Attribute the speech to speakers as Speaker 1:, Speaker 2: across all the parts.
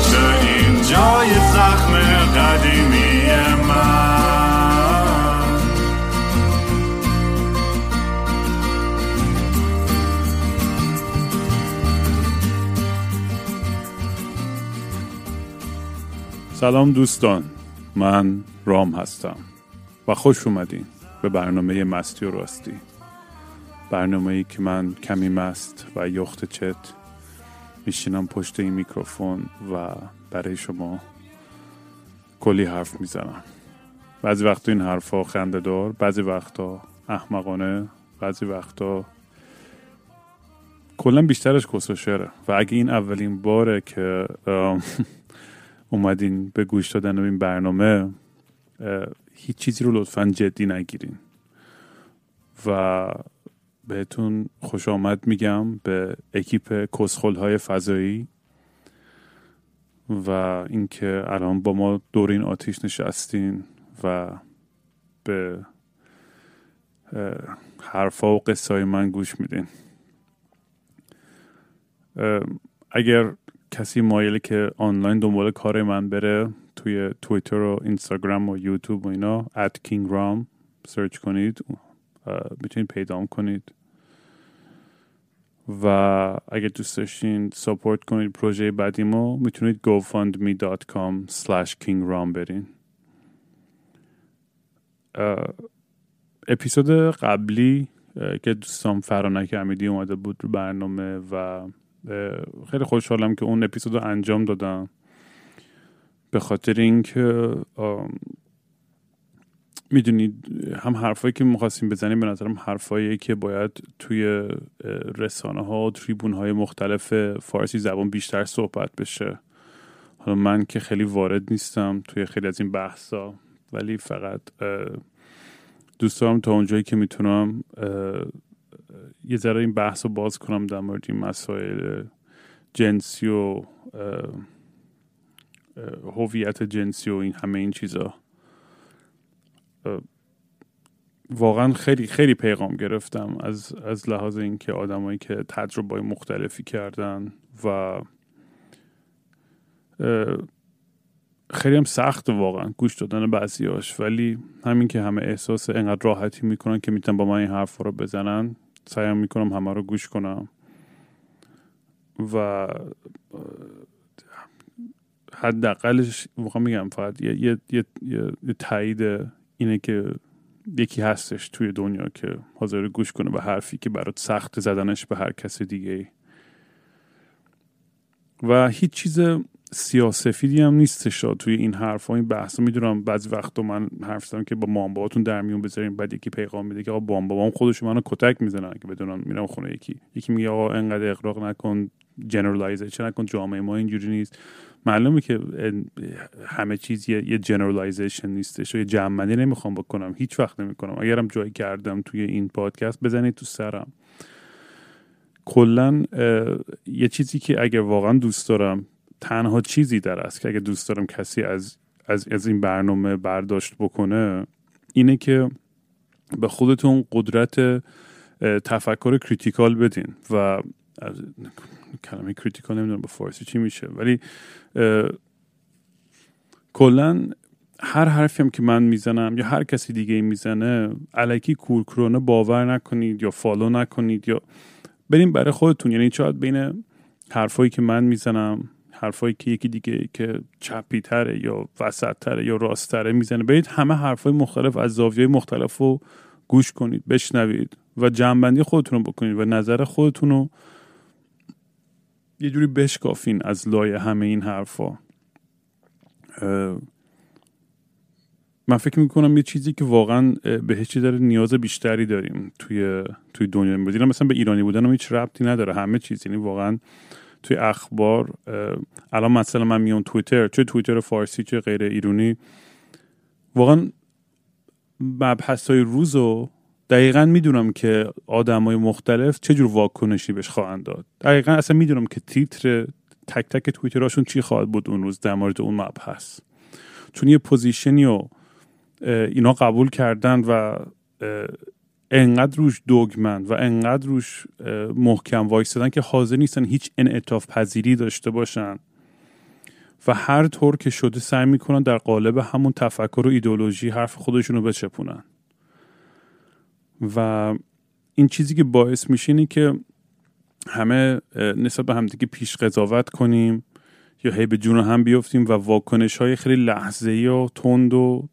Speaker 1: خوب بشه این جای زخم قدیمی من.
Speaker 2: سلام دوستان من رام هستم و خوش اومدین به برنامه مستی و راستی. برنامه ای که من کمی مست و یخت چت میشینم پشت این میکروفون و برای شما کلی حرف می‌زنم. بعضی وقتا این حرفها خنده دار بعضی وقتا احمقانه بعضی وقتا کلا بیشترش کس و شعره. و اگه این اولین باره که اومدین به گوش دادن این برنامه هیچ چیزی رو لطفا جدی نگیرین. و بهتون خوش آمد میگم به اکیپ کسخل های فضایی و اینکه الان با ما دور این آتیش نشستین و به حرفا و قصه من گوش میدین. اگر کسی مایله که آنلاین دنبال کار من بره توی تویتر و اینستاگرام و یوتیوب و اینا ات کینگ رام سرچ کنید می‌تونید پیدا کنید. و اگه دوست داشتین ساپورت کنید پروژه بعدیمو می‌تونید gofundme.com slash kingram برین. اپیزود قبلی که دوستان فرانک امیدی اومده بود رو برنامه و خیلی خوشحالم که اون اپیزود رو انجام دادم. به خاطر اینکه می‌دونید هم حرفایی که می‌خواستیم بزنیم به نظرم حرفایی که باید توی رسانه ها و های مختلف فارسی زبان بیشتر صحبت بشه. حالا من که خیلی وارد نیستم توی خیلی از این بحثا ولی فقط دوست دارم تا اونجایی که می‌تونم یه ذره این بحث رو باز کنم در مورد این مسائل جنسی و هویت جنسی و این همه این چیزا. واقعا خیلی خیلی پیغام گرفتم از از لحاظ اینکه آدمایی که تجربه مختلفی کردن و خیلی هم سخت واقعا گوش دادن بعضیاش ولی همین که همه احساس انقدر راحتی می‌کنن که می‌تونن با من این حرف رو بزنن سعیم می‌کنم همه رو گوش کنم. و حداقلش واقعا میگم فقط یه, یه،, یه،, یه تایید اینه که یکی هستش توی دنیا که حاضر گوش کنه به حرفی که برات سخت زدنش به هر کس دیگه و هیچ چیز سیاسفیدی هم نیستش توی این حرف این بحث می‌دونم بعضی وقتا من حرف زدم که با مامباتون در میون بذاریم بعد یکی پیغام میده که آقا بابام خودش منو کتک می‌زنن که بدونم میرم خونه یکی. یکی میگه آقا انقدر اقراق نکن generalization نکن جامعه ما اینجوری نیست. معلومه که همه چیز یه, یه generalization نیستش و یه جمع‌بندی نمی‌خوام بکنم. هیچ وقت نمی‌کنم. اگرم جایی کردم توی این پادکست بزنید تو سرم. کلا یه چیزی که اگر واقعا دوست دارم تنها چیزی در است که اگه دوست دارم کسی از, از, از این برنامه برداشت بکنه اینه که به خودتون قدرت تفکر critical بدین و کلمه critical نمی‌دونم به فارسی چی میشه. ولی کلا هر حرفی هم که من می‌زنم یا هر کسی دیگه می‌زنه الکی کورکورونه باور نکنید یا follow نکنید یا بریم برای خودتون. یعنی شاید بین حرفایی که من می‌زنم حرفایی که یکی دیگه که چپی تره یا وسط تره یا راست تره می‌زنه برید همه حرفای مختلف از زاویه مختلف رو گوش کنید بشنوید و جنبندی خودتون رو بکنید و نظر خودتون رو یه جوری بشکافین از لای همه این حرفا. من فکر می‌کنم یه چیزی که واقعا بهش داره نیاز بیشتری داریم توی توی دنیا میبودیم مثلا به ایرانی بودن هم هیچ ربطی نداره. همه چیز یعنی واقعا توی اخبار الان مثلا من میام توییتر چه توییتر فارسی چه غیر ایرانی واقعا مبحث های روز رو دقیقا می‌دونم که آدم های مختلف چه جور واکنشی بهش خواهند داد. دقیقا اصلا می‌دونم که تیتر تک تک توییتراشون چی خواهد بود اون روز در مورد اون مبحث. چون یه position ی رو اینا قبول کردن و انقدر روش دگمن و انقدر روش محکم وایستادن که حاضر نیستن هیچ انعطاف پذیری داشته باشن. و هر طور که شده سعی می‌کنن در قالب همون تفکر و ایدولوژی حرف خودشون رو بچپونن. و این چیزی که باعث میشه اینه که همه نسبت به همدیگه پیش قضاوت کنیم یا هی به جون هم بیفتیم و واکنش های خیلی لحظه و تند و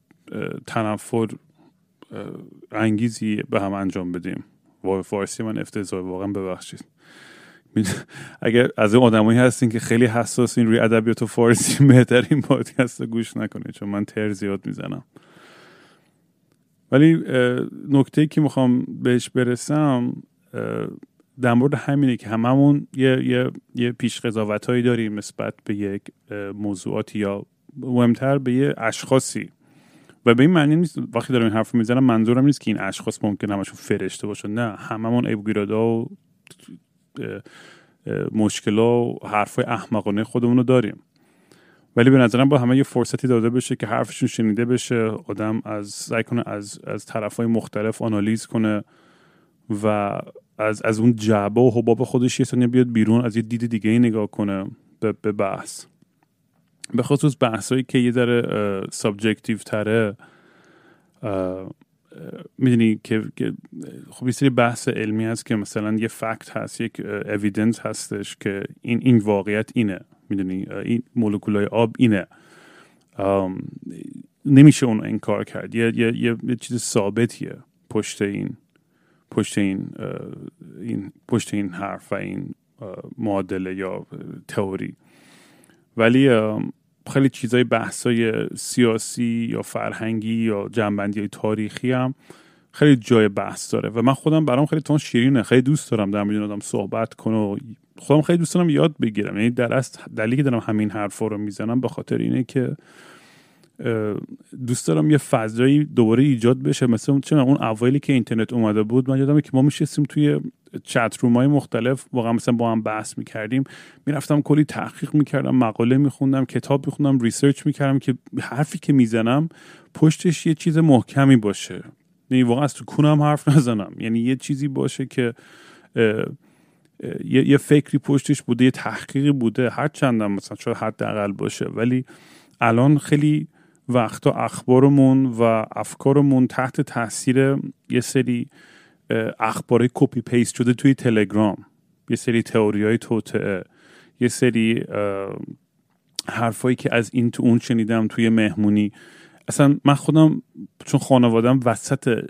Speaker 2: تنفر انگیزی به هم انجام بدیم. و فارسی من افتضاح واقعا ببخشید. اگر از این آدمایی هستین که خیلی حساسین روی ادبیات فارسی بهتر این پادکست رو گوش نکنید چون من تر زیاد می‌زنم. ولی نکته که می‌خوام بهش برسم در مورد همینه که هممون یه, یه, یه پیش هایی داریم نسبت به یک موضوعاتی یا مهمتر به یه اشخاصی. و به این معنی نیست وقتی دارم این حرف می‌زنم منظورم نیست که این اشخاص ممکن همشون فرشته باشن. نه هممون عیب و مشکلا و حرفای احمقانه خودمون رو داریم. ولی به نظرم با همه یه فرصتی داده بشه که حرفشون شنیده بشه آدم از سعی کنه از از طرفای مختلف آنالیز کنه و از از اون جعبه و حباب خودش یه بیاد بیرون از یه دید دیگه ای نگاه کنه به, به بحث. به خصوص بحثایی که یه ذره subjective تره می‌دونی که خب یه سری بحث علمی هست که مثلا یه فکت هست یک اویدنس هستش که این این واقعیت اینه. می‌دونی این مولکولای آب اینه. نمیشه اون انکار کرد. یه, یه،, یه،, یه چیز ثابتیه پشت این پشت این این پشت این حرف و این معادله یا تئوری. ولی خیلی چیزای بحثای سیاسی یا فرهنگی یا جنبندی تاریخی هم خیلی جای بحث داره. و من خودم برام خیلی تون شیرینه. خیلی دوست دارم در مورد آدم صحبت کنم و خودم خیلی دوست دارم یاد بگیرم. یعنی در اصل دلیلی که دارم همین حرفا رو می‌زنم به خاطر اینه که دوست دارم یه فضایی دوباره ایجاد بشه. مثل چه اون اوایلی که اینترنت اومده بود من یادمه که ما میشستیم توی چت های مختلف واقعا مثلا با هم بحث می‌کردیم. می‌رفتم کلی تحقیق می‌کردم مقاله میخوندم کتاب میخوندم ریسرچ می‌کردم که حرفی که می‌زنم پشتش یه چیز محکمی باشه. یعنی واقعا از تو کونم حرف نزنم. یعنی یه چیزی باشه که یه،, یه فکری پشتش بوده یه تحقیقی بوده. هر چندم مثلا شاید حداقل باشه. ولی الان خیلی وقتا اخبارمون و افکارمون تحت تاثیر یه سری اخبار کپی پیست شده توی تلگرام. یه سری تئوری های توطعه یه سری حرفایی که از این تو اون شنیدم توی مهمونی. اصلا من خودم چون خانوادم وسط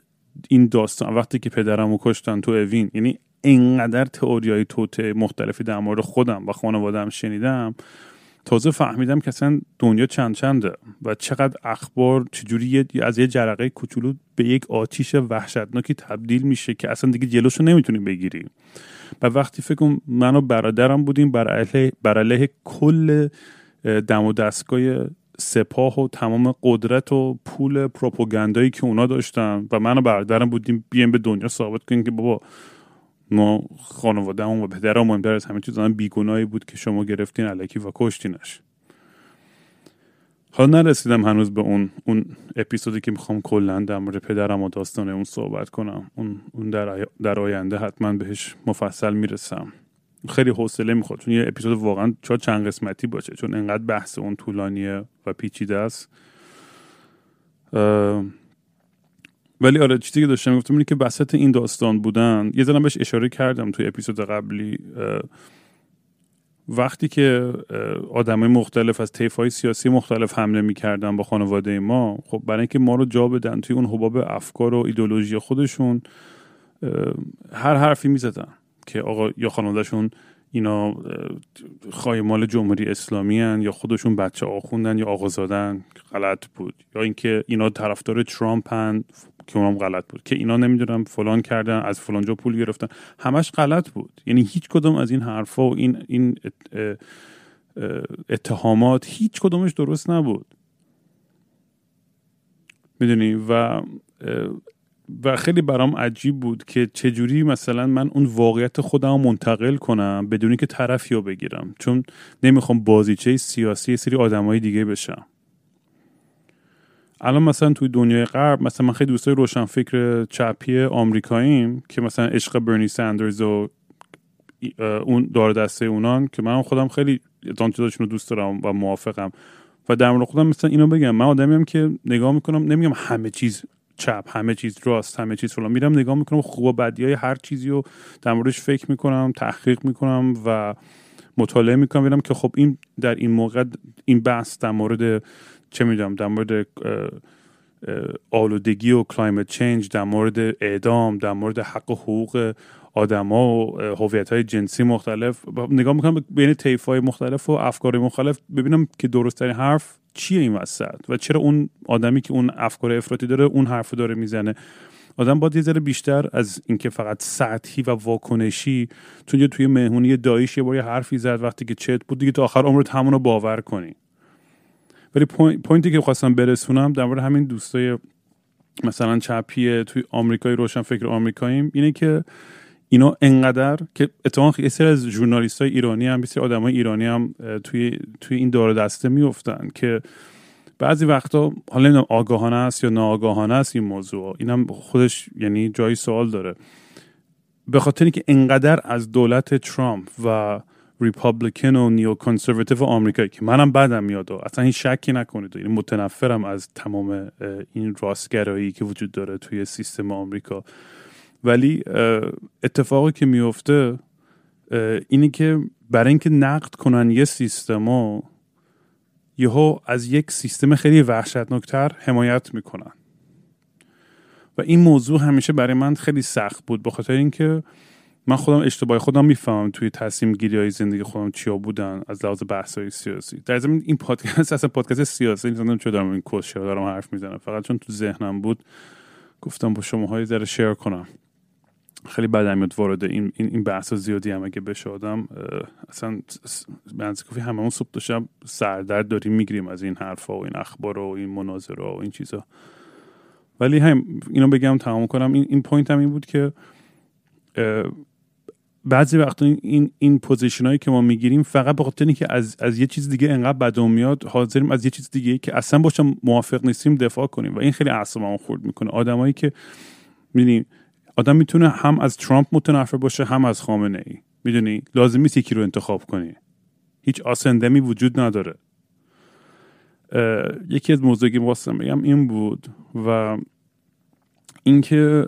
Speaker 2: این داستان وقتی که پدرم رو کشتن تو اوین یعنی اینقدر تئوری های توته مختلفی در مورد خودم و خانوادم شنیدم تازه فهمیدم که اصلا دنیا چند چنده و چقدر اخبار چجوری از یه جرقه کوچولو به یک آتیش وحشتناکی تبدیل میشه که اصلا دیگه جلوشو نمی‌تونیم بگیریم. و وقتی فکر کنم من و برادرم بودیم بر علیه, بر علیه کل دم و دستگاه سپاه و تمام قدرت و پول پروپاگاندایی که اونا داشتن و من و برادرم بودیم بیایم به دنیا ثابت کنیم که بابا ما خانوادهمون و پدرم مهمتر از همه چیز بیگناهی بود که شما گرفتین علکی و کشتینش حالا نرسیدم هنوز به اون اون اپیزودی که می‌خوام کلا در مورد پدرم و داستان اون صحبت کنم. اون اون در, در آینده حتما بهش مفصل می‌رسم. خیلی حوصله می‌خواد. چون یه اپیزود واقعا چا چند قسمتی باشه. چون انقدر بحث اون طولانیه و پیچیده است. ولی آره چیزی که داشتم گفتم اینه که بسط این داستان بودن یه زنم بهش اشاره کردم توی اپیزود قبلی وقتی که آدمای مختلف از طیف های سیاسی مختلف حمله می‌کردن با خانواده ما خب برای اینکه ما رو جا بدن توی اون حباب افکار و ایدولوژی خودشون هر حرفی می‌زدن که آقا یا خانوادهشون اینا خایمال جمهوری اسلامی هن یا خودشون بچه آخوندن یا آقازادن غلط بود. یا اینکه اینا طرفدار ترامپ هن که اونم غلط بود که اینا نمی‌دونم فلان کردن از فلان جا پول گرفتن. همش غلط بود. یعنی هیچ کدوم از این حرفا و این این اتهامات هیچ کدومش درست نبود. می‌دونی؟ و و خیلی برام عجیب بود که چجوری مثلا من اون واقعیت خودم رو منتقل کنم بدونی که طرفی رو بگیرم. چون نمی‌خوام بازیچه سیاسی سری آدمای دیگه بشم. الان مثلا توی دنیای غرب مثلا من خیلی دوستای روشنفکر چپی آمریکاییم که مثلا عشق برنی ساندرز و اون دار دسته اونان که من خودم خیلی چیزاشون رو دوست دارم و موافقم. و در مورد خودم مثلا اینو بگم من آدمیم که نگاه می‌کنم نمیگم همه چیز چپ همه چیز راست همه چیز فلان. میرم نگاه می‌کنم خوب و بدی های هر چیزی رو در موردش فکر می‌کنم تحقیق می‌کنم و مطالعه می‌کنم. ببینم که خب این در این موقع این بحث در مورد چه می‌دونم در مورد آلودگی و climate change در مورد اعدام در مورد حق و حقوق آدما و هویت های جنسی مختلف. نگاه می‌کنم بین طیف های مختلف و افکار مختلف ببینم که درست حرف چیه این وسط و چرا اون آدمی که اون افکار افراطی داره اون حرف داره می‌زنه. آدم باید یه ذره بیشتر از اینکه فقط سطحی و واکنشی چون توی مهمونی دایش یه بار حرفی زد وقتی که چت بود دیگه تا آخر عمرت همون رو باور کنی. ولی پوینتی که خواستم برسونم در مورد همین دوستای مثلا چپیه توی آمریکای روشن فکر آمریکاییم اینه که اینا انقدر که اتفاقا یه سری از ژورنالیست های ایرانی هم بسیار آدم ایرانی هم توی, توی این دور دسته میفتن که بعضی وقتا حالا آگاهانه است یا ناآگاهانه است این موضوع. اینم خودش یعنی جایی سوال داره. به خاطر اینکه انقدر از دولت ترامپ و ریپابلیکن و نیو کنسرواتیو آمریکایی که منم بعدم میاد و اصلا این شکی نکنید این یعنی متنفرم از تمام این راستگرایی که وجود داره توی سیستم آمریکا. ولی اتفاقی که میفته اینی که برای اینکه نقد کنن یه سیستم یهو از یک سیستم خیلی وحشتناکتر حمایت می‌کنن. و این موضوع همیشه برای من خیلی سخت بود به خاطر اینکه من خودم اشتباه خودم می‌فهمم توی تصمیم گیری های زندگی خودم چیا بودن از لحاظ بحث های سیاسی. در زمین این پادکست اصلا پادکست سیاسی نیستم چه دارم این کوشش دارم حرف می‌زنم. فقط چون تو ذهنم بود گفتم با شما ذره شیر کنم. خیلی بدم میاد وارد این این بحث زیادی هم اگه بشه آدم اصلا بنز کافی هممون صبح تا شب سردرد داریم می‌گیریم از این حرفا و این اخبار و این مناظره و این چیزا. ولی هم اینو بگم تمام کنم. این این point هم این بود که بعضی وقتا این این position هایی که ما می‌گیریم فقط به خاطر اینکه از از یه چیز دیگه انقدر بدمون میاد حاضریم از یه چیز دیگه که اصلا باشم موافق نیستیم دفاع کنیم و این خیلی اعصابمو خورد می‌کنه. آدمایی که می‌دونی آدم می‌تونه هم از ترامپ متنفر باشه هم از خامنه ای. می‌دونی؟ لازم نیست یکی رو انتخاب کنی. هیچ آسندمی وجود نداره. یکی از موضوعی که می‌خواستم بگم این بود و اینکه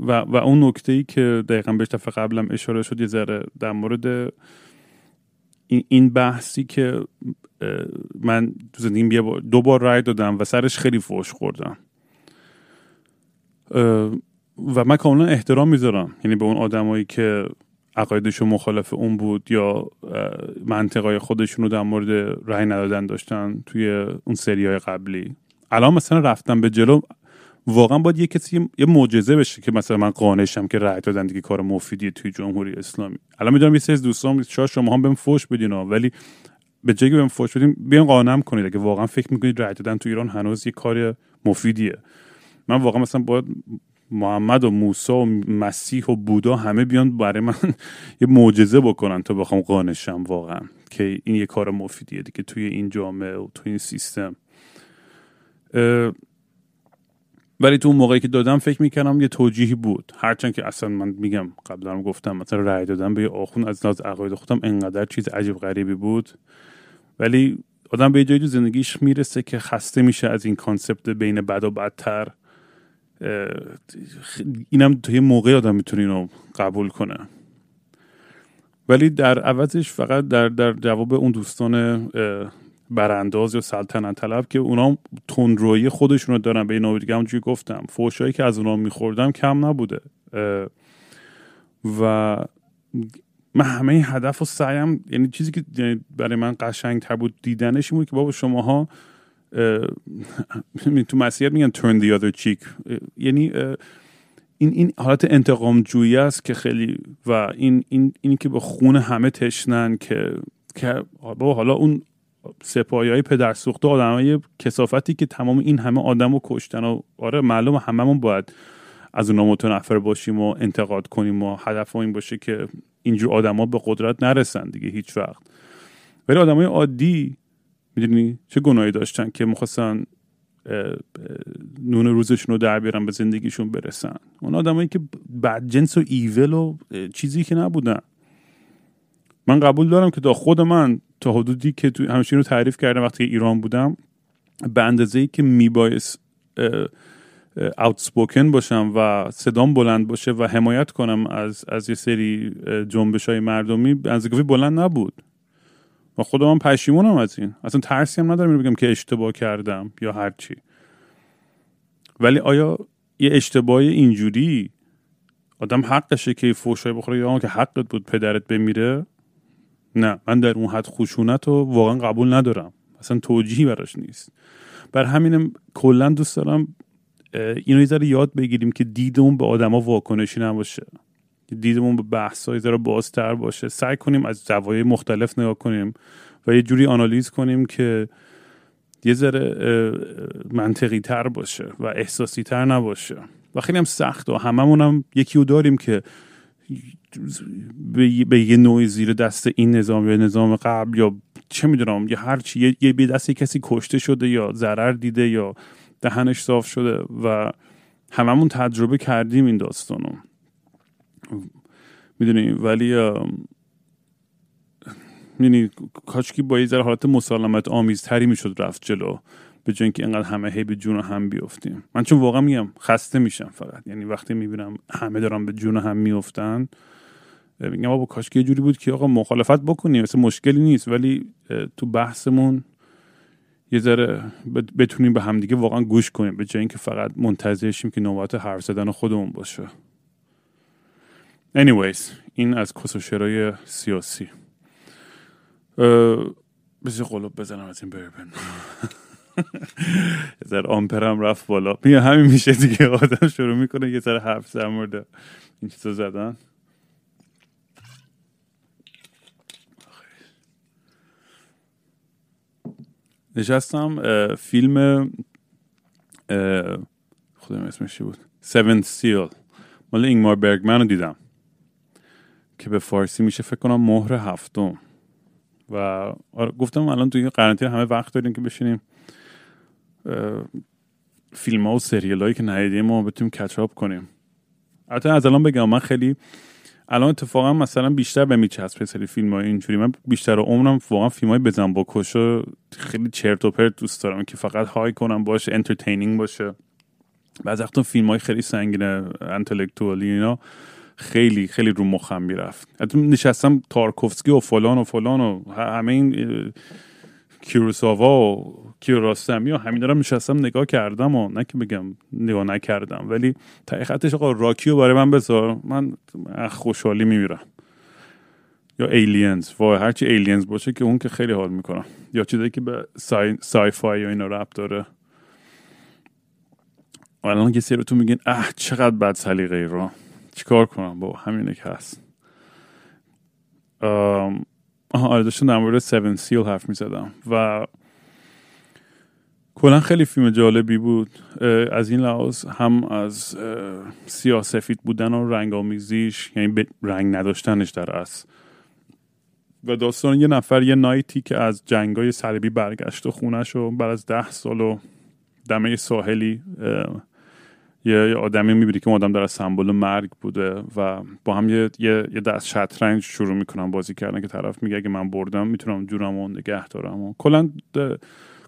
Speaker 2: و, و اون نکته ای که دقیقا بهش دفعه قبلم اشاره شد یه ذره در مورد این بحثی که من تو زندگیم دو بار رای دادم و سرش خیلی فوش خوردم. و من کاملا احترام می‌ذارم. یعنی به اون آدمایی که عقایدشون مخالف اون بود یا منطقای خودشون رو در مورد رأی ندادن داشتن توی اون سری های قبلی. الان مثلا رفتم به جلو واقعا باید یه کسی یه معجزه بشه که مثلا من قانشم که رأی دادن دیگه کار مفیدیه توی جمهوری اسلامی. الان می‌دونم یه سری از دوستان شاید شما هم بهم فوش بدین ولی به جایی که بهم فوش بدین بیان قانم کنید. اگه واقعا فکر می‌کنید رأی دادن تو ایران هنوز یه کار مفیدیه. من واقعا مثلا باید محمد و موسی و مسیح و بودا همه بیان برای من یه معجزه بکنن تا بخوام قانشم واقعا که این یه کار مفیدیه دیگه توی این جامعه و توی این سیستم. ولی تو اون موقعی که دادم فکر می‌کردم یه توجیهی بود. هرچند که اصلا من میگم قبلا گفتم مثلا رأی دادم به آخون از لحاظ عقاید خودم انقدر چیز عجیب غریبی بود. ولی آدم به جایی تو زندگیش می‌رسه که خسته میشه از این کانسپت بین بد و بدتر. اینم تا یه موقع آدم می‌تونه اینو قبول کنه. ولی در عوضش فقط در, در جواب اون دوستان برانداز یا سلطنت طلب که اونا تندرویی خودشون رو دارن. به این دیگه همونجوری گفتم. فوشایی که از اونا میخوردم کم نبوده. و من همه این هدف و سعیم یعنی چیزی که برای من قشنگ تر بود دیدنش این بود که بابا شماها تو مسیحیت میگن turn the other cheek. یعنی این این حالت انتقام جویی است که خیلی و این این اینی که به خون همه تشنن که که بابا حالا اون سپاهی های پدر سوخته آدم های کسافتی که تمام این همه آدم رو کشتن و آره معلوم هممون باید از اونا متنفر باشیم و انتقاد کنیم و هدف این باشه که اینجور آدما به قدرت نرسن دیگه هیچ وقت. ولی های عادی می‌دونی چه گناهی داشتن که می‌خواستن نون روزشون رو در بیارن به زندگیشون برسن. اون آدمایی که بد جنس و ایول و چیزی که نبودن. من قبول دارم که تا خود من تا حدودی که تو رو تعریف کردم وقتی ایران بودم به اندازه ای که میبایست اوتسپوکن باشم و صدام بلند باشه و حمایت کنم از از یه سری جنبش های مردمی از بلند نبود. و خودم پشیمونم از این. اصلا ترسی هم ندارم بگم که اشتباه کردم یا هرچی ولی آیا یه اشتباه اینجوری آدم حقشه که فوشای بخوره؟ یا که حقت بود پدرت بمیره؟ نه من در اون حد خشونت رو واقعا قبول ندارم. اصلا توجیهی براش نیست. بر همینم کلا دوست دارم اینو یه ذره یاد بگیریم که دیدمون به آدما واکنشی نباشه. دیدمون به بحث های ذره بازتر باشه. سعی کنیم از زوایای مختلف نگاه کنیم و یه جوری آنالیز کنیم که یه ذره منطقی تر باشه و احساسی تر نباشه. و خیلی هم سخت و هممون هم یکی رو داریم که به یه نوعی زیر دست این نظام یا نظام قبل یا چه می‌دونم یا هر چی یه به دست کسی کشته شده یا ضرر دیده یا دهنش صاف شده و هممون تجربه کردیم این داستانو. می‌دونی؟ ولی می‌دونی کاچکی با یه ذره حالت مسالمت آمیزتری می‌شد رفت جلو. به جای اینکه اینقدر همه هی به جون هم بیفتیم. من چون واقعا میگم خسته میشم فقط. یعنی وقتی می‌بینم همه دارن به جون هم میفتن میگم بابا کاش که یه جوری بود که آقا مخالفت بکنیم مثل مشکلی نیست. ولی تو بحثمون یه ذره بتونیم به همدیگه واقعا گوش کنیم. به جای اینکه فقط منتظر شیم که نوبت حرف زدن خودمون باشه. Anyways این از کسوشرای سیاسی. بسی قلوب بزنم از این بربن یه ذره آمپرم رفت بالا. میگه همین میشه دیگه. آدم شروع می‌کنه یه ذره حرف زمورده این چیزا زدن. نشستم فیلم خودم اسمش بود؟ سیون سیل مال اینگمار برگمن رو دیدم. که به فارسی میشه فکر کنم مهر هفتم. و آره، گفتم الان توی قرنطینه همه وقت داریم که بشینیم. فیلم ها و سریال هایی که ندیدیم ما بتونیم catch up کنیم. البته از الان بگم من خیلی الان اتفاقا مثلا بیشتر به میچسبه سری فیلم های اینجوری. من بیشتر عمرم واقعا فیلم های بزن بکش و خیلی چرت و پرت دوست دارم که فقط حال کنم باشه entertaining باشه. بعض وقتا فیلم های خیلی سنگینه intellectual ی اینا خیلی خیلی رو مخم می‌رفت. نشستم تارکوفسکی و فلان و فلان و همه این کوروساوا و کیارستمی و همین دارم نشستم نگاه کردم و نه که بگم نگاه نکردم ولی حقیقتش آقا راکی رو برای من بذار من خوشحالی میمیرم. یا Aliens و هرچی aliens باشه که اون که خیلی حال می‌کنم. یا چیزایی که به sci, sci-fi یا اینا ربط داره. الان یه سری تو میگین اه چقدر بد سلیقه رو چیکار کنم با همینه که هست. آره داشتم در مورد 7 سیل حرف می زدم و کلا خیلی فیلم جالبی بود. از این لحاظ هم از سیاسفید بودن و رنگ آمیزیش یعنی رنگ نداشتنش در است و داستان یه نفر یه نایتی که از جنگای صلیبی برگشت و خونش و بعد از ده سال و دمه ساحلی یه آدمی می‌بینی که اون آدم در سمبل مرگ بوده و با هم یه, یه, دست شطرنج شروع می‌کنم بازی کردن که طرف میگه اگه من بردم می‌تونم جورم و نگه دارم و کلا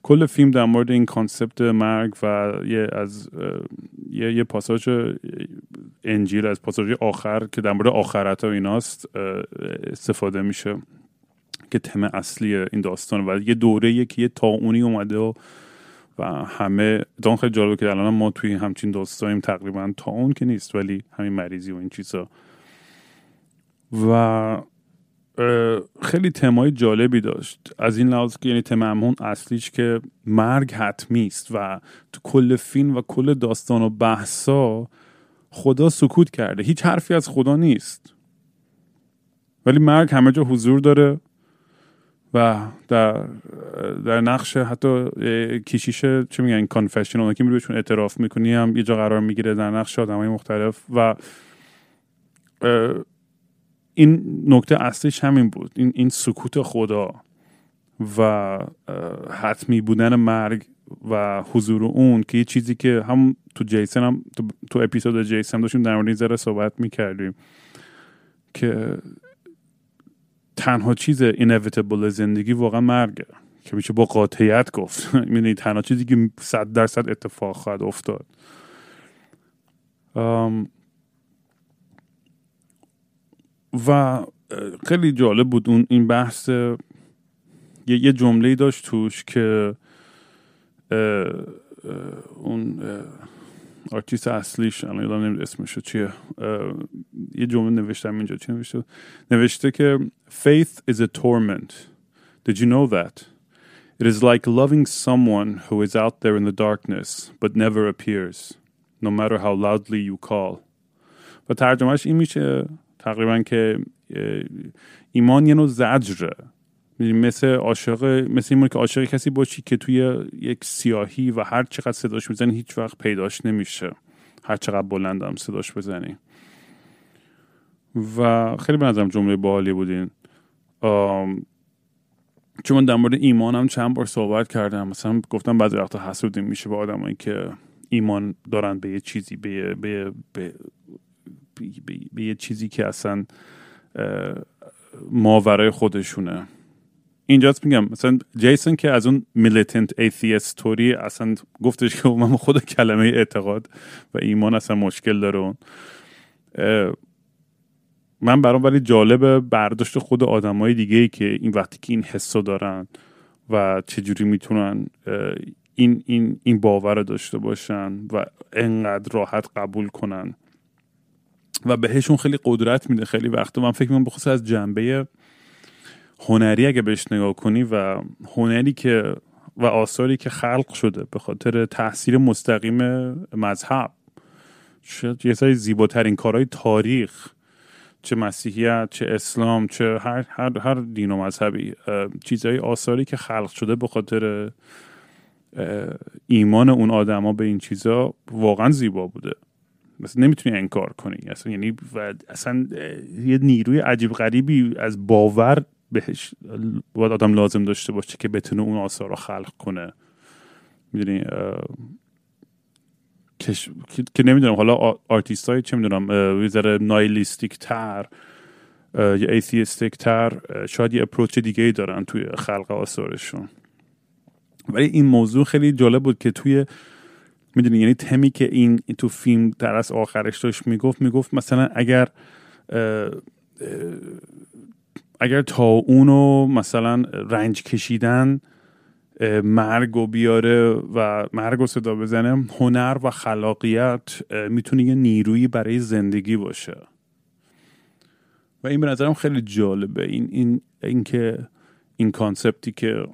Speaker 2: کل فیلم در مورد این کانسپت مرگ و یه از یه, یه پاساژ انجیل از پاساژ آخر که در مورد آخرت و ایناست استفاده میشه که تم اصلی این داستان و یه دوره که یه تاونی اومده و و همه دان خیلی جالبه که الان ما توی همچین داستانیم تقریبا تا اون که نیست ولی همین مریضی و این چیزا. و خیلی تمای جالبی داشت. از این لحاظ که یعنی تم همون اصلیش که مرگ حتمی است و تو کل فیلم و کل داستان و بحثا خدا سکوت کرده. هیچ حرفی از خدا نیست. ولی مرگ همه جا حضور داره. و در در نقش حتی کشیش چه میگن کانفشن که میری بهشون اعتراف می‌کنی هم یه جا قرار می‌گیره در نقش آدمای مختلف و این نکته اصلیش همین بود. این, این سکوت خدا و حتمی بودن مرگ و حضور اون که یه چیزی که هم تو جیسن هم تو, تو اپیزود جیسن داشتیم در مورد ذره صحبت می‌کردیم که تنها چیز اینویتبل زندگی واقعا مرگه. که میشه با قاطعیت گفت. می‌دونی تنها چیزی که صد درصد اتفاق خواهد افتاد. و خیلی جالب بود اون این بحث یه جمله داشت توش که اون آرتیست اصلیش الان یادم نمیده اسمشو چیه یه جمله نوشتم اینجا چی نوشته نوشته که faith is a torment did you know that it is like loving someone who is out there in the darkness but never appears no matter how loudly you call و ترجمهش این میشه تقریبا که ایمان یه نوع زجره مثل عاشق مثل این که عاشق کسی باشی که توی یک سیاهی و هر چقدر صداش می‌زنی هیچ وقت پیداش نمیشه. هر چقدر بلند هم صداش بزنی. و خیلی به نظرم جمله باحالی بودین. چون من در مورد ایمانم چند بار صحبت کردم. مثلا گفتم بعضی وقتا حسودیم میشه با آدمایی که ایمان دارن به یه چیزی به به به, به یه چیزی که اصلا ماورای خودشونه. اینجاست میگم مثلا جیسون که از اون میلیتنت ایثیستوری اصلا گفتش که من خود کلمه اعتقاد و ایمان اصلا مشکل داره اون. من برام ولی جالب برداشت خود آدمای دیگه ای که این وقتی که این حسو دارن و چجوری می‌تونن این, این, این باور رو داشته باشن و انقدر راحت قبول کنن. و بهشون خیلی قدرت میده. خیلی وقت من فکر می‌کنم بخصوص از جنبه هنری اگه بهش نگاه کنی و هنری که و آثاری که خلق شده به خاطر تاثیر مستقیم مذهب یه سری زیباترین کارهای تاریخ چه مسیحیت چه اسلام چه هر, هر, هر دین و مذهبی چیزهای آثاری که خلق شده به خاطر ایمان اون آدما به این چیزا واقعا زیبا بوده. مثلا نمی‌تونی انکار کنی. اصلا یعنی اصلا یه نیروی عجیب غریبی از باور بهش باید آدم لازم داشته باشه که بتونه اون آثار رو خلق کنه. می‌دونی که, نمی‌دونم حالا آرتیست های چه می‌دونم ویزر nihilistic تر یا ایثیستیک تر شاید یه اپروچ دیگه ای دارن توی خلق آثارشون. ولی این موضوع خیلی جالب بود که توی می‌دونی یعنی تمی که این تو فیلم در از آخرش داشت می‌گفت می‌گفت مثلا اگر اگر تا اونو مثلا رنج کشیدن مرگ و بیاره و مرگ و صدا بزنه هنر و خلاقیت می‌تونه یه نیرویی برای زندگی باشه. و این به نظرم خیلی جالبه. این این اینکه این کانسپتی که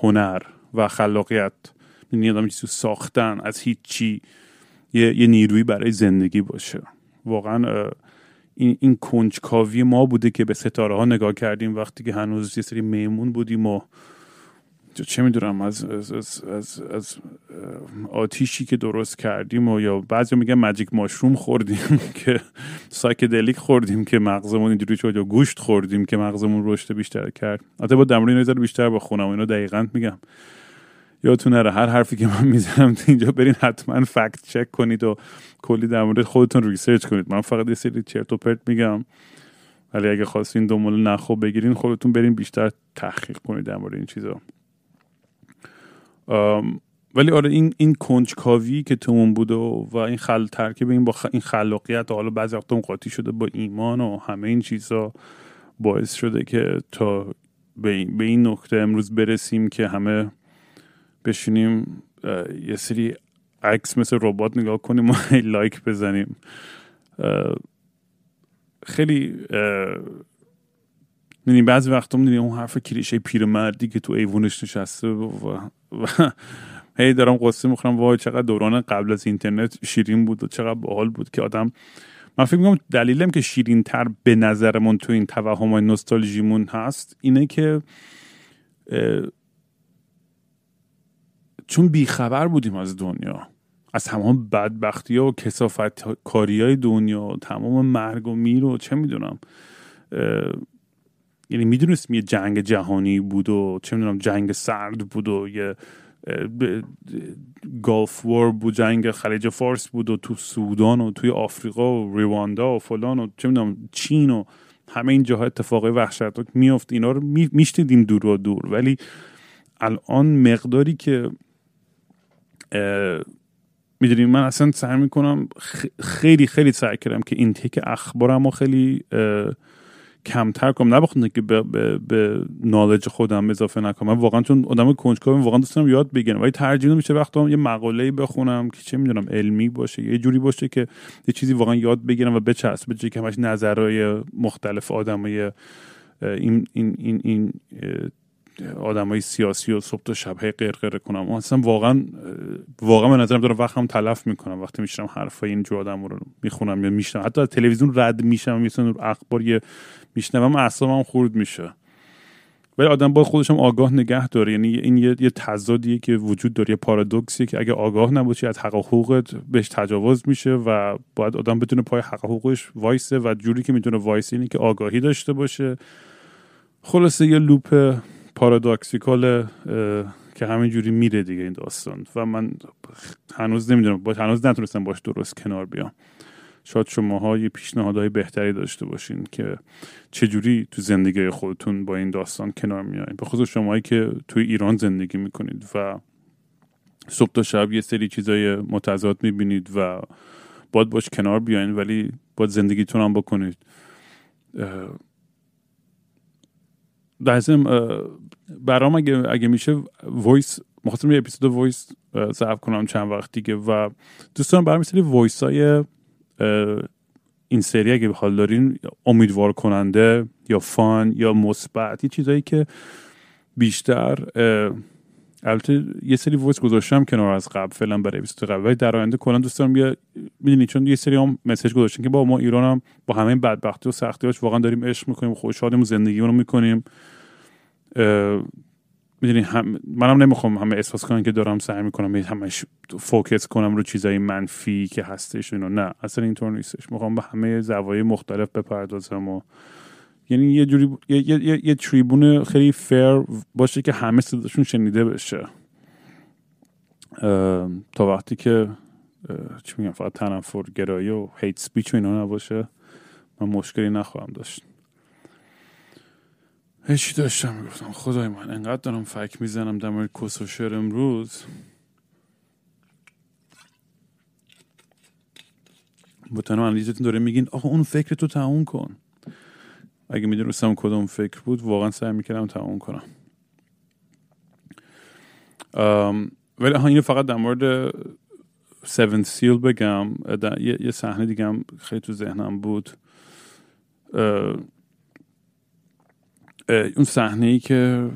Speaker 2: هنر و خلاقیت یعنی آدم چیزی ساختن از هیچی یه, یه نیرویی برای زندگی باشه. واقعا این, این کنجکاوی ما بوده که به ستاره ها نگاه کردیم وقتی که هنوز یه سری میمون بودیم و چه می‌دونم از, از, از, از, از آتیشی که درست کردیم و یا بعضی میگن مجیک ماشروم خوردیم که psychedelic خوردیم که مغزمون اینجوری شد یا گوشت خوردیم که مغزمون رشد بیشتر کرد. البته باید برم اینو بیشتر بخونم اینو دقیقا میگم. یادتون نره هر حرفی که من می‌زنم اینجا برین حتما fact check کنید و کلی در مورد خودتون research کنید. من فقط یه سری چرت و پرت میگم. ولی اگه خواستین دنبال نخو بگیرین خودتون برین بیشتر تحقیق کنید در مورد این چیزا. ولی آره این این کنجکاوی که تو اون بوده و این خل ترکیب این با این خلاقیت حالا بعضی وقتا قاطی شده با ایمان و همه این چیزا باعث شده که تا به این, به این نقطه امروز برسیم که همه بشینیم یه سری عکس مثل ربات نگاه کنیم و لایک بزنیم. خیلی یعنی بعضی وقتا می‌دونی اون حرف کلیشه پیرمردی که تو ایوونش نشسته و, و هی دارم قصه می‌خورم وای چقدر دوران قبل از اینترنت شیرین بود و چقدر باحال بود که آدم من فکر می‌کنم دلیلم که شیرین تر به نظرمون تو این توهم های نوستالژیمون هست اینه که چون بیخبر بودیم از دنیا از تمام بدبختی ها و کسافت کاری های دنیا تمام مرگ و میر و چه می‌دونم یعنی می‌دونستیم یه جنگ جهانی بود و چه می‌دونم جنگ سرد بود و یه گالف وار بود جنگ خلیج فارس بود و تو سودان و توی آفریقا و رواندا و فلان و چه می‌دونم چین و همه این جاها اتفاقای وحشتناک میافت. اینا رو میشنیدیم دور و دور. ولی الان مقداری که می‌دونیم من اصلا سعی می‌کنم خیلی خیلی سعی کردم که این تک اخبارم خیلی کمتر کنم. نه که به, به, به نالج خودم اضافه نکنم من واقعا چون آدم کنجکاوم واقعا دوست دارم یاد بگیرم. ولی ترجیح میشه وقتا یه مقاله بخونم که چه می‌دونم علمی باشه یه جوری باشه که یه چیزی واقعا یاد بگیرم و بچسبه که همش نظرهای مختلف آدمای این این این, این های سیاسی و صبح تا شب قرقره کنم. اصلا واقعا واقعا به نظرم دارم وقتم تلف می‌کنم. وقتی میشنم حرفای اینجور آدم رو می‌خونم یا میشنم حتی از تلویزیون رد میشم میشنم اخبار یه میشنوم اعصابم خورد میشه. ولی آدم باید خودش هم آگاه نگه داره. یعنی این یه, یه تضادیه که وجود داره یه پارادوکسیه که اگه آگاه نباشی از حق حقوقت بهش تجاوز میشه و باید آدم بتونه پای حق حقوقش وایسه و جوری که می‌تونه وایسه اینه که آگاهی داشته باشه. خلاصه یه لوپ پارادوکسیکال که همینجوری میره دیگه این داستان. و من هنوز نمی‌دونم با هنوز نتونستم باش درست کنار بیام. شاید شماها یه پیشنهادهای بهتری داشته باشین که چجوری تو زندگی خودتون با این داستان کنار میایین. به خصوص شماهایی که توی ایران زندگی می‌کنید و صبح تا شب یه سری چیزای متضاد می‌بینید و باید باش کنار بیاین ولی باید زندگیتون هم بکنید. لازم برام اگه, اگه میشه voice میخواستم یه اپیزود voice ضبط کنم چند وقت دیگه و دوستان برام سری voice های این سری اگه حال دارین امیدوار کننده یا fun یا مثبت یه چیزایی که بیشتر البته یه سری voice گذاشتم کنار از قبل فعلا برای اپیزود قبل. ولی در آینده کلا دوست دارم یه می‌دونی چون یه سری هم message گذاشتن که بابا ما ایران هم با همه بدبختی و سختیاش واقعا داریم عشق می‌کنیم خوشحالیم زندگی رو می‌کنیم. می‌دونی هم منم نمی‌خوام همه احساس کنم که دارم سعی می‌کنم همش فوکس کنم رو چیزای منفی که هستش اینو نه اصلا اینطور نیستش. می‌خوام به همه زوایای مختلف بپردازم و یعنی یه جوری یه, یه،, یه تریبون خیلی فیر باشه که همه صداشون شنیده بشه. تا وقتی که چی میگم فقط تنفر گرایی و هیت سپیچ و اینا نباشه من مشکلی نخواهم داشت. هیچی داشتم می‌گفتم؟ خدای من انقدر دارم فک می‌زنم در مورد کس و امروز. با انالیزتون داره میگین آقا اون فکر تو تموم کن. اگه می‌دونستم کدوم فکر بود واقعا سعی می‌کردم تموم کنم. ولی اینو فقط در مورد سیون سیل بگم. یه صحنه دیگه هم خیلی تو ذهنم بود. اون صحنه ای که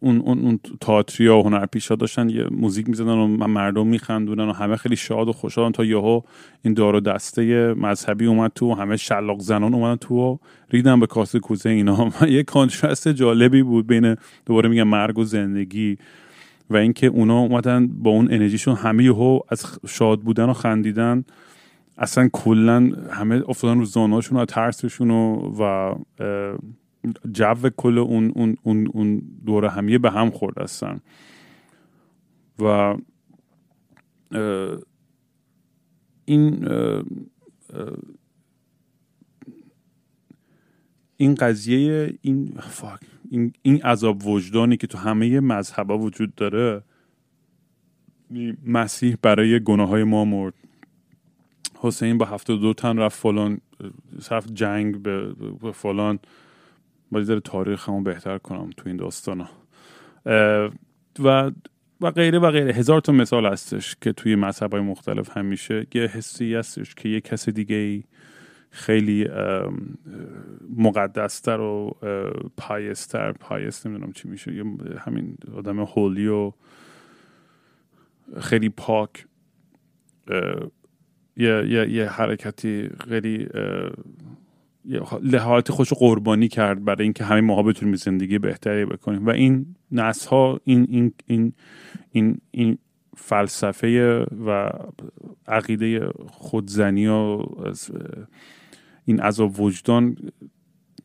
Speaker 2: اون اون اون تئاتریا و هنرپیشا داشتن یه موزیک می‌زدن و مردم میخندونن و همه خیلی شاد و خوشحالن تا یهو این دار و دسته مذهبی اومد تو و همه شلاق زنان اومدن تو و ریدن به کاسه کوزه اینا. یه کانترست جالبی بود بین دوباره میگم مرگ و زندگی و اینکه اونا اومدن با اون انرژیشون همه یهو از شاد بودن و خندیدن. اصلا کلا همه افتادن رو زاناشون و ترسشون و جو کل اون, اون, اون, اون دوره همیه به هم خورد هستن و این این قضیه این این این عذاب وجدانی که تو همه مذهبا وجود داره مسیح برای گناه های ما مرد. حسین با هفته دو تن رفت فلان رفت جنگ به فلان. باید تاریخ همون بهتر کنم تو این داستانا. و و غیره و غیره. هزار تا مثال هستش که توی مذهب های مختلف همیشه یه حسی هستش که یه کس دیگه ای خیلی مقدستر و پایستر پایست نمی‌دونم چی میشه همین آدم هولی و خیلی پاک یه, یه،, یه حرکتی خیلی لحاظ خوش قربانی کرد برای اینکه همه ماها بتونیم زندگی بهتری بکنیم. و این نسل ها این این این این, این فلسفه و عقیده خودزنی و این عذاب وجدان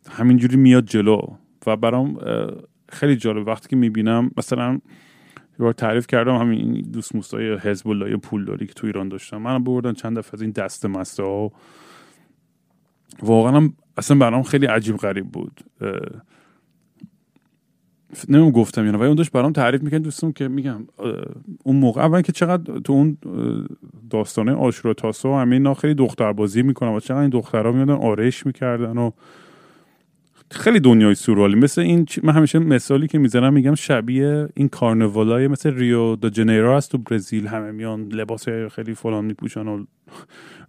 Speaker 2: همینجوری میاد جلو. و برام خیلی جالب. وقتی که می‌بینم مثلا یه تعریف کردم همین دوست موستای حزب الله پولداری که تو ایران داشتم. من بردن چند دفعه از این دست مسته ها واقعا اصلا برام خیلی عجیب غریب بود. نمیم گفتم یعنی ولی اون داشت برام تعریف می‌کنه دوستم که میگم اون موقع اول که چقدر تو اون داستانه آشورا تاسو و همه اینا خیلی دختر بازی می‌کنن و چقدر این دخترها میادن آرش می‌کردن و خیلی دنیای سورالی. مثل این من همیشه مثالی که می‌زنم میگم شبیه این کارنوالای مثل ریو د جنیرو هست تو برزیل همه میان لباس خیلی فلان میپوشن و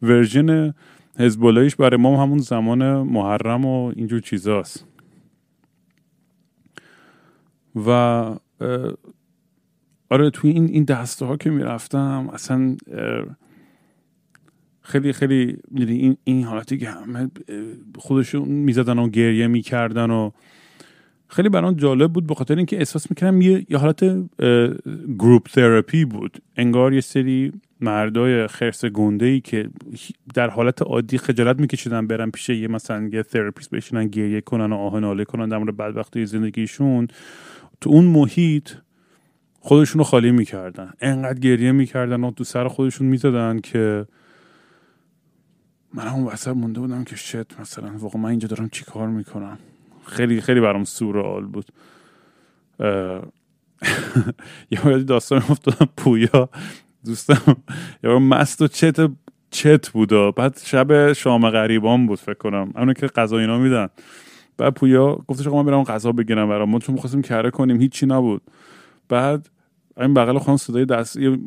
Speaker 2: ورژن حزب برای ما همون زمان محرم و اینجور چیزاست. و آره توی این این دسته ها که می‌رفتم اصلا خیلی خیلی این این حالتی که همه خودشون می‌زدن و گریه می‌کردن و خیلی برام جالب بود بخاطر اینکه احساس می‌کردم یه, یه حالت group therapy بود. انگار یه سری مردای خرس گنده ای که در حالت عادی خجالت میکشیدن برن پیش یه مثلا یه therapist بشینن گریه کنن و آه ناله کنن در مورد بدبختی زندگیشون. تو اون محیط خودشون رو خالی می‌کردن. انقدر گریه می‌کردن و تو سر خودشون می‌زدن که من اون وسط مونده بودم که شت مثلا واقعا من اینجا دارم چی کار می‌کنم؟ خیلی خیلی برام سورال بود. یه داستان افتادم پویا. دوستم یا مست و چت چت بود بعد شب شام غریبان بود فکر کنم. اونو که غذا اینا میدن. بعد پویا گفتش آقا من برم غذا بگیرم برام. ما چون می‌خواستیم کره کنیم هیچی نبود. بعد این بغل خانم صدای دست یه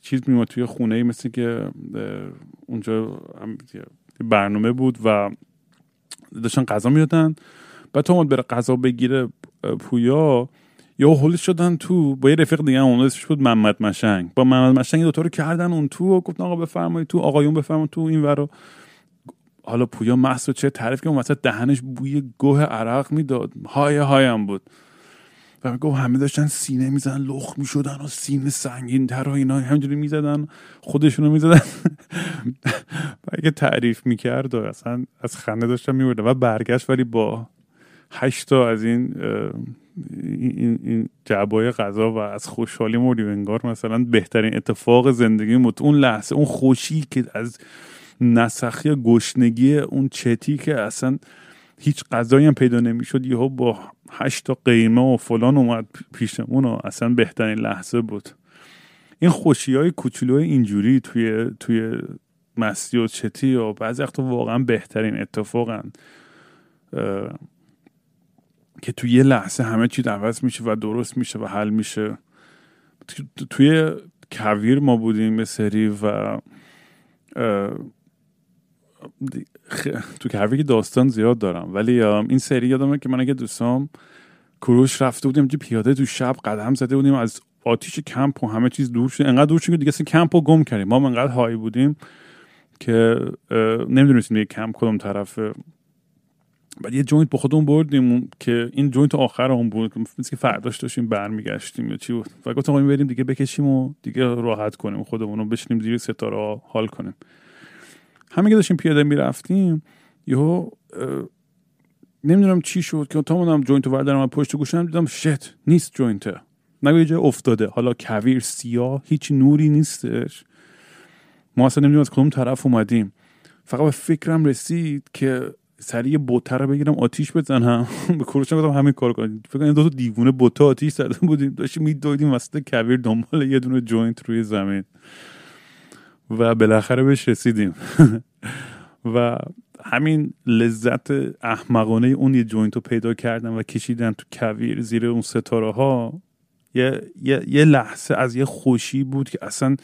Speaker 2: چیز میومد توی خونه مثل که اونجا برنامه بود و داشتن غذا می‌دادن. بعد تو بره غذا بگیره پویا. یا هول شدن تو با یه رفیق دیگه اون اسمش بود محمد مشنگ. با محمد مشنگ دوتا رو کردن اون تو و گفتن آقا بفرمایید تو آقایون بفرمایید تو این ورو حالا پویا محسو چه تعریف که اون وسط دهنش بوی گوه عرق می‌داد. های هایم بود. و گفت همه داشتن سینه می‌زدن لخ می‌شدن و سینه سنگین تر و اینا. همینجوری می‌زدن خودشونو می‌زدن. و اگه تعریف می‌کرد و اصلا از خنده داشتن میبرده و برگشت ولی با هشتا از این این, این جعبای غذا و از خوشحالی مردی انگار مثلا بهترین اتفاق زندگی بود اون لحظه اون خوشی که از نسخی گشنگی اون چتی که اصلا هیچ غذایی هم پیدا نمی‌شد یهو با هشت تا قیمه و فلان اومد پیشمون و اصلا بهترین لحظه بود. این خوشی های کوچولو اینجوری توی توی مستی و چتی و بعضی وقتا واقعا بهترین اتفاقن که توی یه لحظه همه چی عوض میشه و درست میشه و حل میشه. توی کویر ما بودیم به سری و تو کویر داستان زیاد دارم. ولی این سری یادمه که من و یکی دوستام کوروش رفته بودیم جو پیاده تو شب قدم زده بودیم از آتیش کمپ و همه چیز دور شد. انقدر دور شد که دیگه کمپ رو گم کردیم. ما انقدر high ای بودیم که نمی‌دونستیم یه کمپ کدوم طرفه. بعد یه joint با خودمون بردیم که این joint آخر اون بود. مثل که فرداش داشتیم برمیگشتیم یا چی بود. و گفتم بریم دیگه بکشیم و دیگه راحت کنیم. خودمون رو بشینیم زیر ستاره حال کنیم. همین که داشتیم پیاده می‌رفتیم یهو نمی‌دونم چی شد که تا اومدم joint وردارم پشت گوشم دیدم shit نیست joint نگو یه افتاده. حالا کویر سیاه هیچ نوری نیستش. ما اصلا نمی‌دونم از کدوم طرف اومدیم. فقط به فکرم رسید که سریع بوته رو بگیرم آتیش بزنم. به کوروشم گفتم همین کار کنیم فکر کنم دو تا دیوونه بوته آتیش زده بودیم. داشتیم میدویدیم وسط کویر دنبال یه دونه joint روی زمین. و بالاخره بهش رسیدیم. و همین لذت احمقانه اون یه joint رو پیدا کردن و کشیدن تو کویر زیر اون ستاره ها یه،, یه،, یه لحظه از یه خوشی بود که اصلا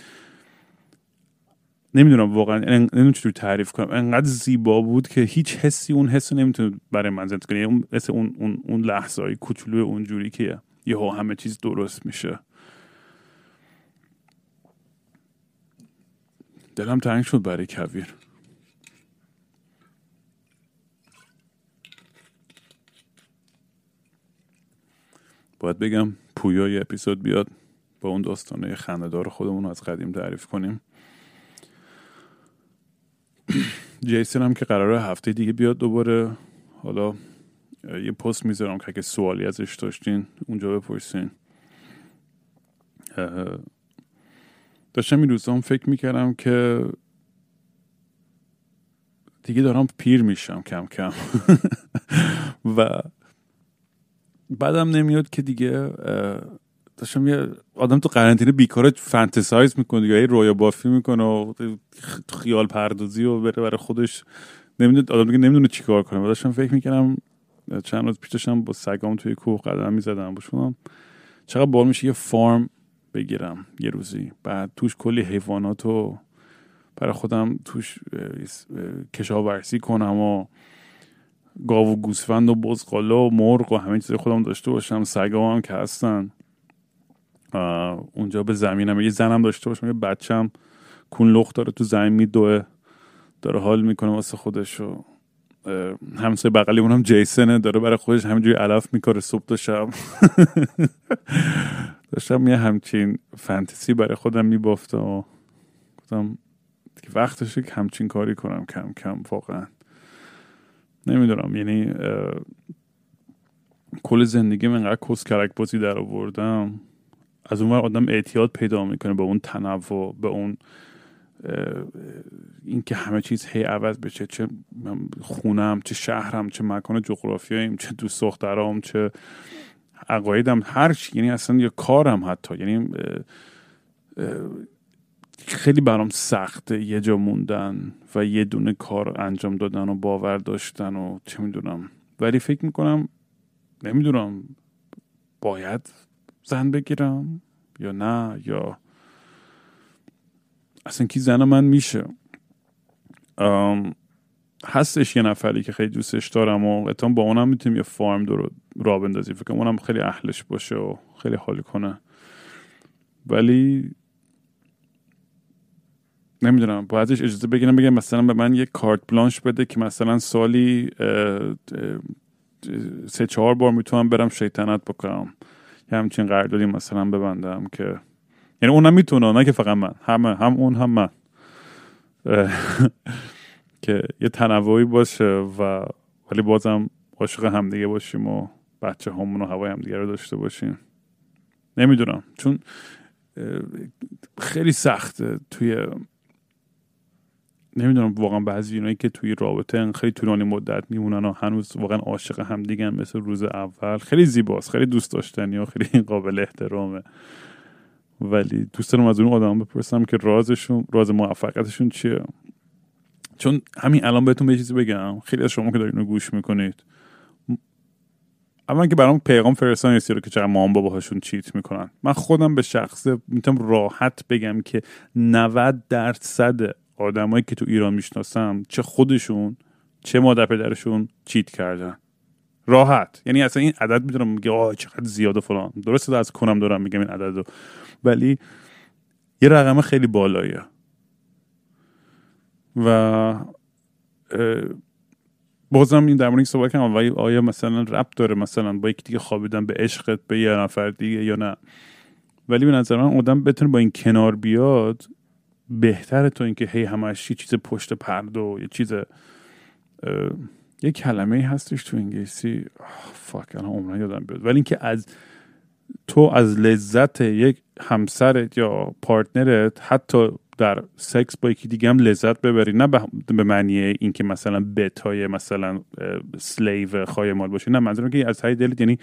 Speaker 2: نمی‌دونم واقعا نمی‌دونم چطور تعریف کنم. انقدر زیبا بود که هیچ حسی اون حس نمی‌تونه برای من زنده کنه. یعنی اون مثل اون اون اون لحظه های کوچولو اونجوری که یهو همه چیز درست میشه. دلم تنگ شد برای کویر. باید بگم پویا یه اپیزود بیاد با اون داستانه خندهدار خودمون از قدیم تعریف کنیم. جیسن هم که قراره هفته دیگه بیاد دوباره. حالا یه پست می‌ذارم که اگه سوالی ازش داشتین اونجا بپرسین. داشتم این روزا هم فکر می‌کردم که دیگه دارم پیر میشم کم کم. و بعدم نمیاد که دیگه داشتم یه آدم تو قرنطینه بیکار فانتزایز می‌کنه یا رویا بافی می‌کنه و خیال پردازی و بره برای خودش. نمی‌دونه آدم دیگه نمی‌دونه چیکار کنه. و داشتم فکر می‌کنم چند روز پیش داشتم با سگام توی کوه قدم می‌زدم. باشونم چقدر بال میشه یه فارم بگیرم یه روزی. بعد توش کلی حیوانات رو برای خودم توش کشاورزی کنم و گاو و گوسفند و بزقاله و مرغ و همه چیز خودم داشته باشم. سگام هم که هستن. اونجا به زمینم یه زنم داشته باشم یه بچم کون لخت داره تو زمین میدوه داره حال می‌کنه واسه خودش و همسایه بغلی اونم جیسنه داره برای خودش همینجوری علف میکاره صبح تا شب. داشتم یه همچین فانتزی برای خودم میبافته و گفتم که وقتشه که همچین کاری کنم کم کم واقعا. نمی‌دونم یعنی کل زندگی من انقدر کس کرک بازی در آوردم. از اون آدم اعتیاد پیدا می‌کنه به اون تنوع به اون اینکه همه چیز هی عوض بشه چه خونم چه شهرم چه مکان جغرافیاییم چه دوست دخترام چه عقایدم هر چی. یعنی اصلا یه کارم حتی. یعنی خیلی برام سخته یه جا موندن و یه دونه کار انجام دادن و باور داشتن و چه می‌دونم. ولی فکر می‌کنم نمی‌دونم باید زن بگیرم یا نه یا اصلا کی زن من میشه. هستش یه نفری که خیلی دوستش دارم و اتام با اونم می‌تونیم یه فارم رو را بندازیم. فکر اونم خیلی اهلش باشه و خیلی حالی کنه. ولی نمی‌دونم ازش اجازه بگیرم بگم مثلا به من یه کارت بلانش بده که مثلا سالی سه چهار بار می‌تونم برم شیطنت بکنم. یه همچین قراردادی مثلا ببندم که یعنی اونم می‌تونه نه که فقط من همه هم اون هم من. که یه تنوعی باشه و ولی بازم عاشق همدیگه باشیم و بچه همون و هوای همدیگه رو داشته باشیم. نمی‌دونم چون خیلی سخته توی نمی‌دونم واقعا بعضی اینایی که توی رابطه خیلی طولانی مدت میمونن و هنوز واقعا عاشق هم دیگه مثل روز اول خیلی زیباست خیلی دوست داشتنی و خیلی قابل احترامه. ولی دوست دارم از اون آدم بپرسم که رازشون راز موفقیتشون چیه؟ چون همین الان بهتون به چیزی بگم خیلی از شما که دارین رو گوش می‌کنید. اول که برام پیغام فرستان رو که چقدر مام باباهاشون چیت می‌کنن. من خودم به شخصه می‌تونم راحت بگم که 90 درصد آدمایی که تو ایران می‌شناسم چه خودشون چه مادر پدرشون چیت کردن. راحت. یعنی اصلا این عدد می‌دونم میگه آه چقدر زیاد و فلان. درسته از کنم دارم میگم این عدد ولی یه رقم خیلی بالاییه. و بازم این در مورد صحبت کنم آیا مثلا رب داره مثلا با یکی دیگه خوابیدن به عشقت به یه نفر دیگه یا نه؟ ولی به نظر من آدم بتونه با این کنار بیاد بهتره تو اینکه هی همش یه چیز پشت پرده و یه چیز یه کلمه هستش تو انگلیسی. فاک الان عمران یادم بیاد. ولی اینکه از تو از لذت یک همسرت یا partner ت حتی در سکس با یکی دیگه هم لذت ببری. نه به معنی اینکه مثلا بتای مثلا slave خایمال باشه. نه منظورم که از ته دلت یعنی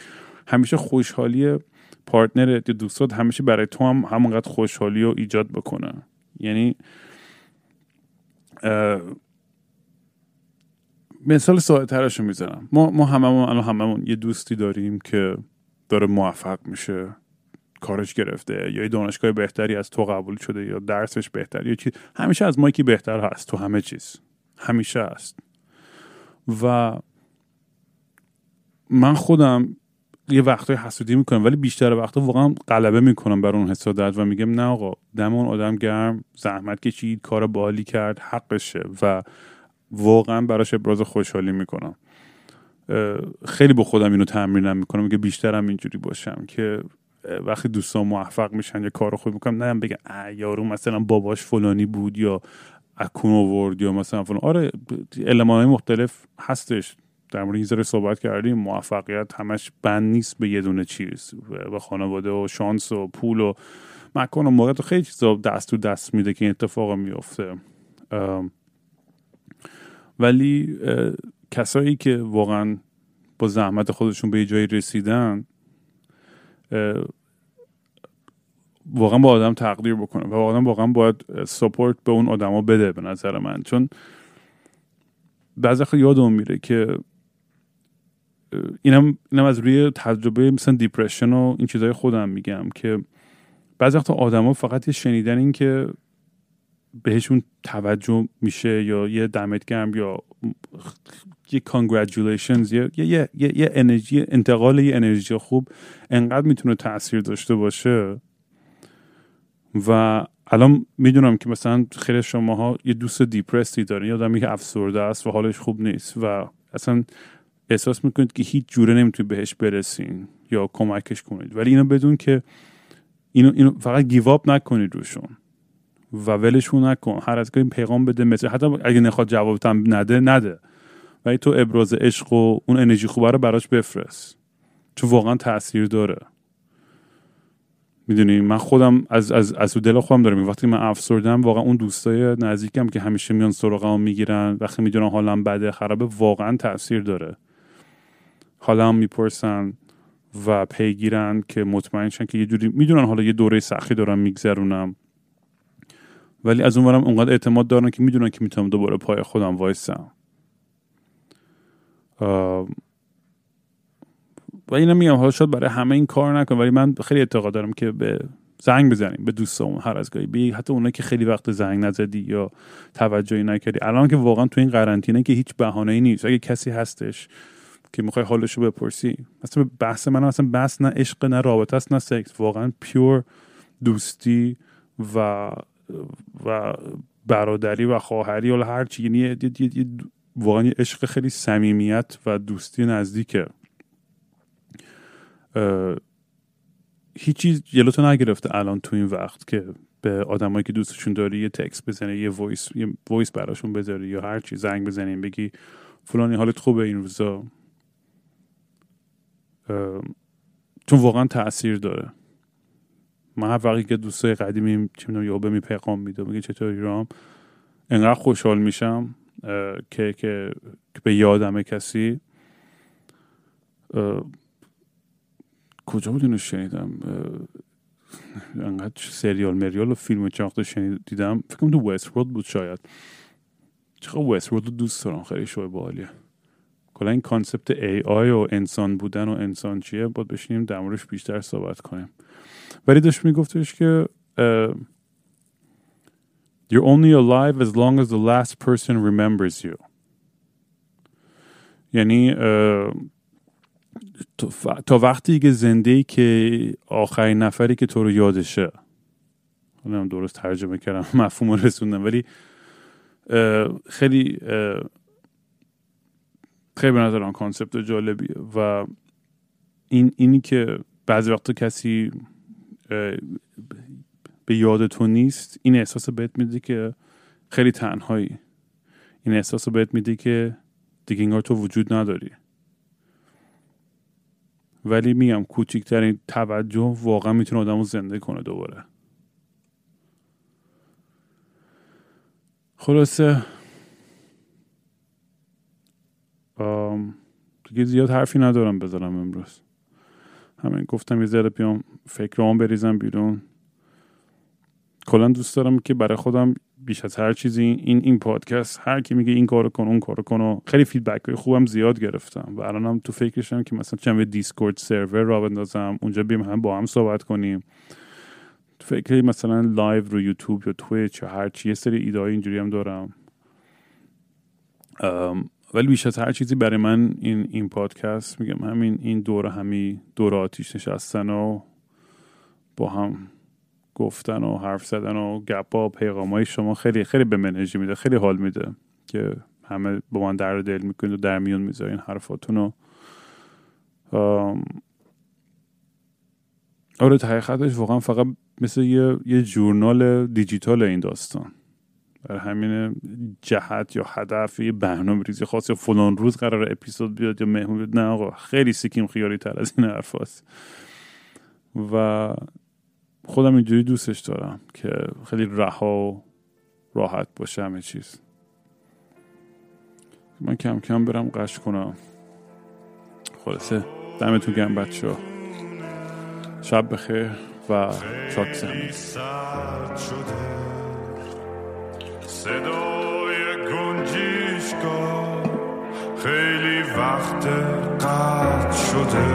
Speaker 2: همیشه خوشحالی partner ت یا دوستات همیشه برای تو هم همونقدر خوشحالی رو ایجاد بکنه. یعنی مثال ساده ترشو می‌زنم. ما ما هممون الان هممون یه دوستی داریم که داره موفق میشه کارش گرفته یا یه دانشگاه بهتری از تو قبول شده یا درسش بهتر یا چیز همیشه از مایکی بهتر هست. تو همه چیز. همیشه هست. و من خودم یه وقتای حسودی می‌کنم ولی بیشتر وقتا واقعا غلبه می‌کنم بر اون حسادت و میگم نه آقا دم اون آدم گرم زحمت کشید کار بالی کرد حقشه و واقعا براش ابراز خوشحالی می‌کنم. خیلی با خودم اینو تمرینم می‌کنم که بیشترم اینجوری باشم که وقتی دوستان موفق میشن یا کار خود می‌کنم نه بگم یارو مثلا باباش فلانی بود یا اکون آورد یا مثلا فلان. آره علمان مختلف هستش. در مورد این صحبت کردیم موفقیت همش بند نیست به یه دونه چیز. به خانواده و شانس و پول و مکان و موقع خیلی چیزا دست تو دست میده که این اتفاق میفته. ولی کسایی که واقعا با زحمت خودشون به جایی رسیدن واقعا با آدم تقدیر بکنه و آدم واقعا باید سپورت به اون آدما بده به نظر من. چون بعضی یادم میره که اینم اینم از روی تجربه مثلا دیپرشن و این چیزهای خودم میگم که بعضی وقت آدما فقط یه شنیدن این که بهشون توجه میشه یا یه دمت گرم یا یه کانگرچولیشنز یه یه یه انرژی انتقال یه انرژی خوب انقدر می‌تونه تاثیر داشته باشه. و الان می‌دونم که مثلا خیلی شماها یه دوست دیپرسی دارین یا آدمی که افسرده است و حالش خوب نیست و اصلا احساس می‌کنید که هیچ جوره نمی‌تونید بهش برسین یا کمکش کنید. ولی اینو بدون که اینو, اینو فقط گیواب نکنید روشون و ولشون نکن. هر از این پیغام بده مثل حتی اگه نخواد جوابتم نده نده. ولی تو ابراز عشق و اون انرژی خوبه رو براش بفرست. چون واقعا تاثیر داره. می‌دونی؟ من خودم از از از دل خودم دارم. وقتی من افسردم واقعا اون دوستای نزدیکم که همیشه میان سراغم می‌گیرن وقتی می‌دونن حالم بده خرابه واقعا تاثیر داره. حالا هم می‌پرسن و پیگیرن که مطمئن شن که یه جوری می‌دونن حالا یه دوره سختی دارم میگذرونم ولی از اونورم اونقدر اعتماد دارن که می‌دونن که می‌تونم دوباره پای خودم وایسم. و اینم میگم حالا شد برای همه این کار نکنم ولی من خیلی اعتقاد دارم که به زنگ بزنیم به دوستامون هر از گاهی حتی اونایی که خیلی وقت زنگ نزدی یا توجهی نکردی. الان که واقعا تو این قرنطینه که هیچ بهانه‌ای نیست. اگه کسی هستش که می‌خوای حالش رو بپرسی مثلا بحث من اصلا بحث نه عشق نه رابطه است نه سکس. واقعا pure دوستی و و برادری و خواهری. یا هر چی یعنی واقعا عشق خیلی صمیمیت و دوستی نزدیکه. هیچ چیز جلوتو نگرفته الان تو این وقت که به آدمایی که دوستشون داری یه تکس بزنه یه وایس یه وایس براشون بذاری یا هر چی زنگ بزنیم بگی فلانی حالت خوبه این روزا. چون واقعا تاثیر داره. من هر وقتی که دوستای قدیمی چه می‌دونم یا به پیغام میده میگه چطوری رام؟ انقدر خوشحال میشم که که به یادم کسی. کجا بود شنیدم؟ انقدر سریال مریال و فیلم چاخته شنید دیدم فکر کنم تو وست بود شاید. چقدر Westworld رو دوست دارم خیلی شوی بالیه کلا این concept AI و انسان بودن و انسان چیه باید بشینیم در موردش بیشتر صحبت کنیم. ولی داشت میگفتش که You're only alive as long as the last person remembers you. یعنی تا وقتی که زنده که آخرین نفری که تو رو یادشه. حالا درست ترجمه کردم مفهوم رسوندم ولی خیلی خیلی به نظر آن کانسپت جالبیه و این اینی که بعضی وقتا کسی به یاد تو نیست این احساس بهت میده که خیلی تنهایی. این احساس بهت میده که دیگه انگار تو وجود نداری. ولی میگم کوچکترین توجه واقعا می‌تونه آدم رو زنده کنه دوباره. خلاصه دیگه زیاد حرفی ندارم بذارم امروز. همین گفتم یه ذره بیام فکرام بریزم بیرون. کلا دوست دارم که برای خودم
Speaker 3: بیش از هر چیزی این این پادکست هر کی میگه این کارو کن اون کارو کن و خیلی feedback های خوبم زیاد گرفتم و الانم تو فکرشم که مثلا چند Discord server راه بندازم اونجا بیم هم با هم صحبت کنیم. تو فکر مثلا live رو یوتیوب یا Twitch یا هر چی یه سری ایده اینجوری هم دارم. ولی بیش از هر چیزی برای من این این پادکست میگم همین این دور همی دور آتیش نشستن و با هم گفتن و حرف زدن و گپا و پیغام های شما خیلی خیلی به من انرژی میده خیلی حال میده که همه با من درد دل می‌کنید و در میون می‌ذارین حرفاتون رو. آره حقیقتش واقعا فقط مثل یه, یه جورنال دیجیتال این داستان. برای همین جهت یا هدف یه برنامه ریزی خاص یا فلان روز قرار اپیزود بیاد یا مهمون بیاد نه آقا خیلی سیکیم خیالی تر از این حرف و خودم اینجوری دوستش دارم که خیلی رها و راحت باشه همه چیز. من کم کم برم قش کنم. خلاصه دمتون گرم بچه ها شب بخیر و چاک زمین
Speaker 2: صدای گنجیشگاه خیلی وقت قطع شده.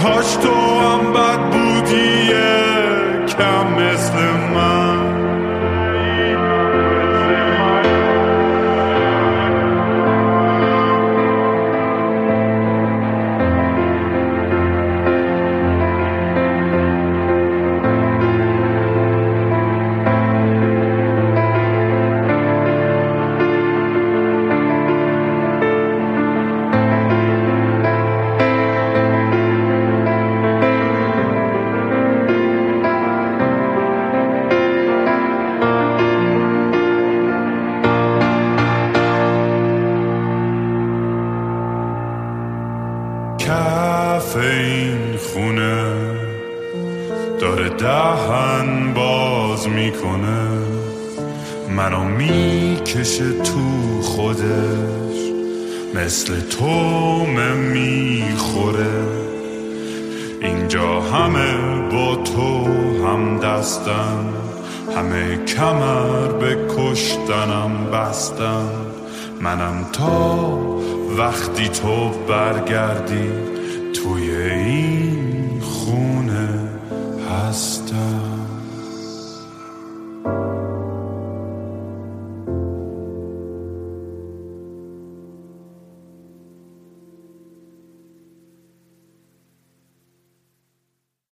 Speaker 2: مثل